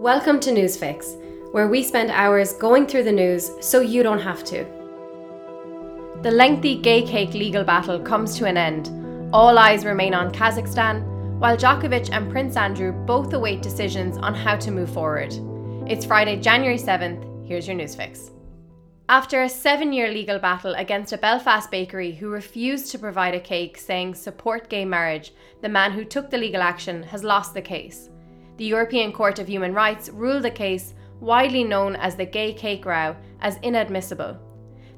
Welcome to Newsfix, where we spend hours going through the news so you don't have to. The lengthy gay cake legal battle comes to an end. All eyes remain on Kazakhstan, while Djokovic and Prince Andrew both await decisions on how to move forward. It's Friday, January 7th. Here's your Newsfix. After a seven year legal battle against a Belfast bakery who refused to provide a cake saying support gay marriage, the man who took the legal action has lost the case. The European Court of Human Rights ruled the case, widely known as the Gay Cake Row, as inadmissible.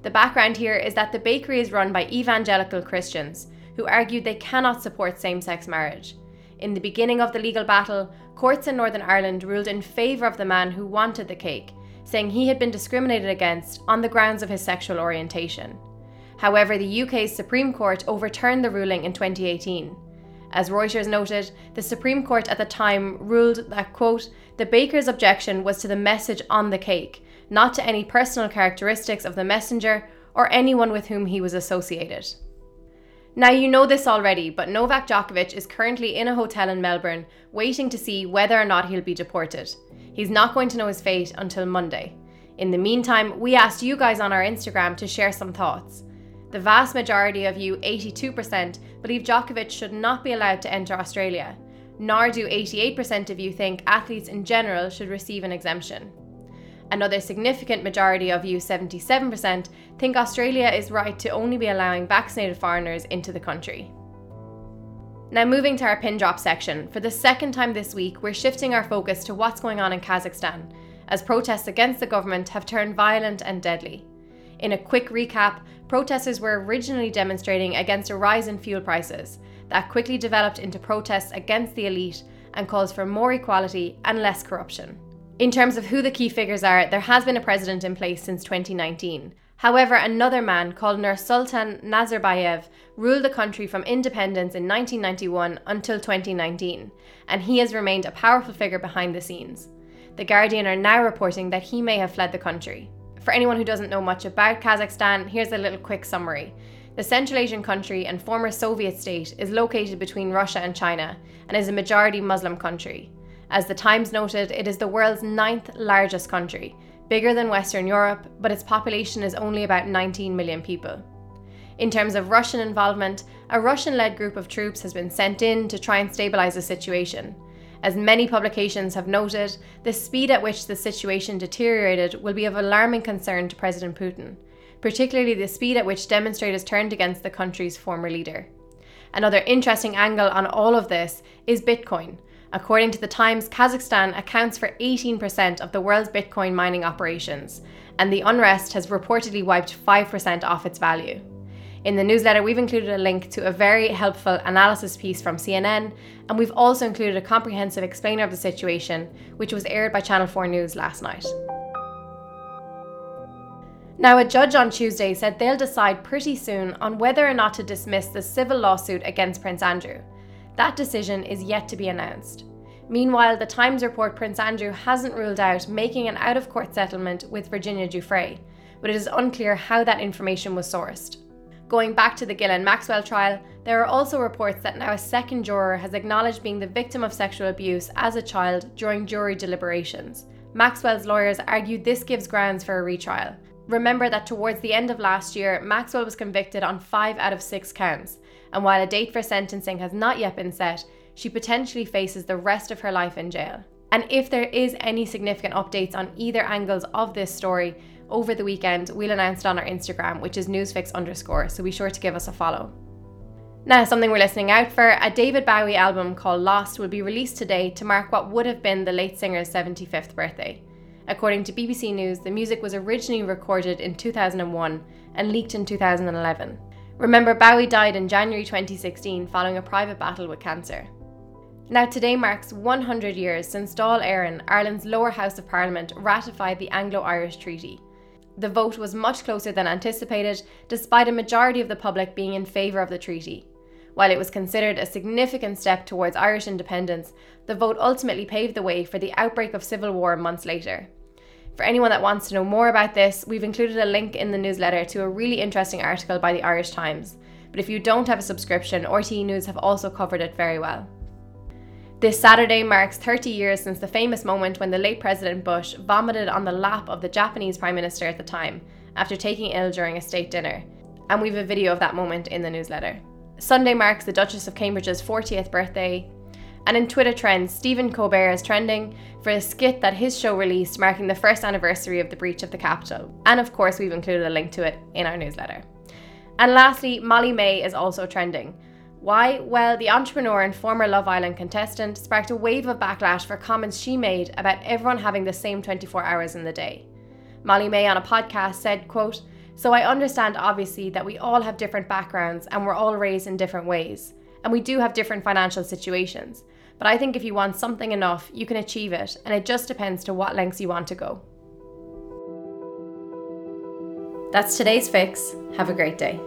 The background here is that the bakery is run by evangelical Christians who argued they cannot support same sex marriage. In the beginning of the legal battle, courts in Northern Ireland ruled in favour of the man who wanted the cake saying he had been discriminated against on the grounds of his sexual orientation. However, the UK's Supreme Court overturned the ruling in 2018. As Reuters noted, the Supreme Court at the time ruled that, quote, the baker's objection was to the message on the cake, not to any personal characteristics of the messenger or anyone with whom he was associated. Now, you know this already, but Novak Djokovic is currently in a hotel in Melbourne waiting to see whether or not he'll be deported. He's not going to know his fate until Monday. In the meantime, we asked you guys on our Instagram to share some thoughts. The vast majority of you, 82%, believe Djokovic should not be allowed to enter Australia, nor do 88% of you think athletes in general should receive an exemption. Another significant majority of you, 77%, think Australia is right to only be allowing vaccinated foreigners into the country. Now, moving to our pin drop section, for the second time this week, we're shifting our focus to what's going on in Kazakhstan, as protests against the government have turned violent and deadly. In a quick recap, protesters were originally demonstrating against a rise in fuel prices that quickly developed into protests against the elite and calls for more equality and less corruption. In terms of who the key figures are, there has been a president in place since 2019. However, another man called Nursultan Nazarbayev ruled the country from independence in 1991 until 2019, and he has remained a powerful figure behind the scenes. The Guardian are now reporting that he may have fled the country. For anyone who doesn't know much about Kazakhstan, here's a little quick summary. The Central Asian country and former Soviet state is located between Russia and China and is a majority Muslim country. As the Times noted, it is the world's ninth largest country, bigger than Western Europe, but its population is only about 19 million people. In terms of Russian involvement, a Russian led group of troops has been sent in to try and stabilise the situation. As many publications have noted, the speed at which the situation deteriorated will be of alarming concern to President Putin, particularly the speed at which demonstrators turned against the country's former leader. Another interesting angle on all of this is Bitcoin, According to the Times, Kazakhstan accounts for 18% of the world's Bitcoin mining operations, and the unrest has reportedly wiped 5% off its value. In the newsletter, we've included a link to a very helpful analysis piece from CNN, and we've also included a comprehensive explainer of the situation, which was aired by Channel 4 News last night. Now, a judge on Tuesday said they'll decide pretty soon on whether or not to dismiss the civil lawsuit against Prince Andrew. That decision is yet to be announced. Meanwhile, the Times report Prince Andrew hasn't ruled out making an out of court settlement with Virginia Giuffre, but it is unclear how that information was sourced. Going back to the Ghislaine Maxwell trial, there are also reports that now a second juror has acknowledged being the victim of sexual abuse as a child during jury deliberations. Maxwell's lawyers argued this gives grounds for a retrial. Remember that towards the end of last year, Maxwell was convicted on five out of six counts, and while a date for sentencing has not yet been set, she potentially faces the rest of her life in jail. And if there is any significant updates on either angles of this story over the weekend, we'll announce it on our Instagram, which is newsfix underscore, so be sure to give us a follow. Now, something we're listening out for a David Bowie album called Lost will be released today to mark what would have been the late singer's 75th birthday. According to BBC News, the music was originally recorded in 2001 and leaked in 2011. Remember, Bowie died in January 2016 following a private battle with cancer. Now, today marks 100 years since Dáil Éireann, Ireland's lower house of parliament, ratified the Anglo Irish Treaty. The vote was much closer than anticipated, despite a majority of the public being in favour of the treaty. While it was considered a significant step towards Irish independence, the vote ultimately paved the way for the outbreak of civil war months later. For anyone that wants to know more about this, we've included a link in the newsletter to a really interesting article by the Irish Times. But if you don't have a subscription, RTE News have also covered it very well. This Saturday marks 30 years since the famous moment when the late President Bush vomited on the lap of the Japanese Prime Minister at the time after taking ill during a state dinner. And we've a video of that moment in the newsletter. Sunday marks the Duchess of Cambridge's 40th birthday. And in Twitter trends, Stephen Colbert is trending for a skit that his show released marking the first anniversary of the breach of the Capitol. And of course, we've included a link to it in our newsletter. And lastly, Molly-Mae is also trending why? Well, the entrepreneur and former Love Island contestant sparked a wave of backlash for comments she made about everyone having the same 24 hours in the day. Molly-Mae on a podcast said, quote, So I understand obviously that we all have different backgrounds and we're all raised in different ways. And we do have different financial situations. But I think if you want something enough, you can achieve it, and it just depends to what lengths you want to go. That's today's fix. Have a great day.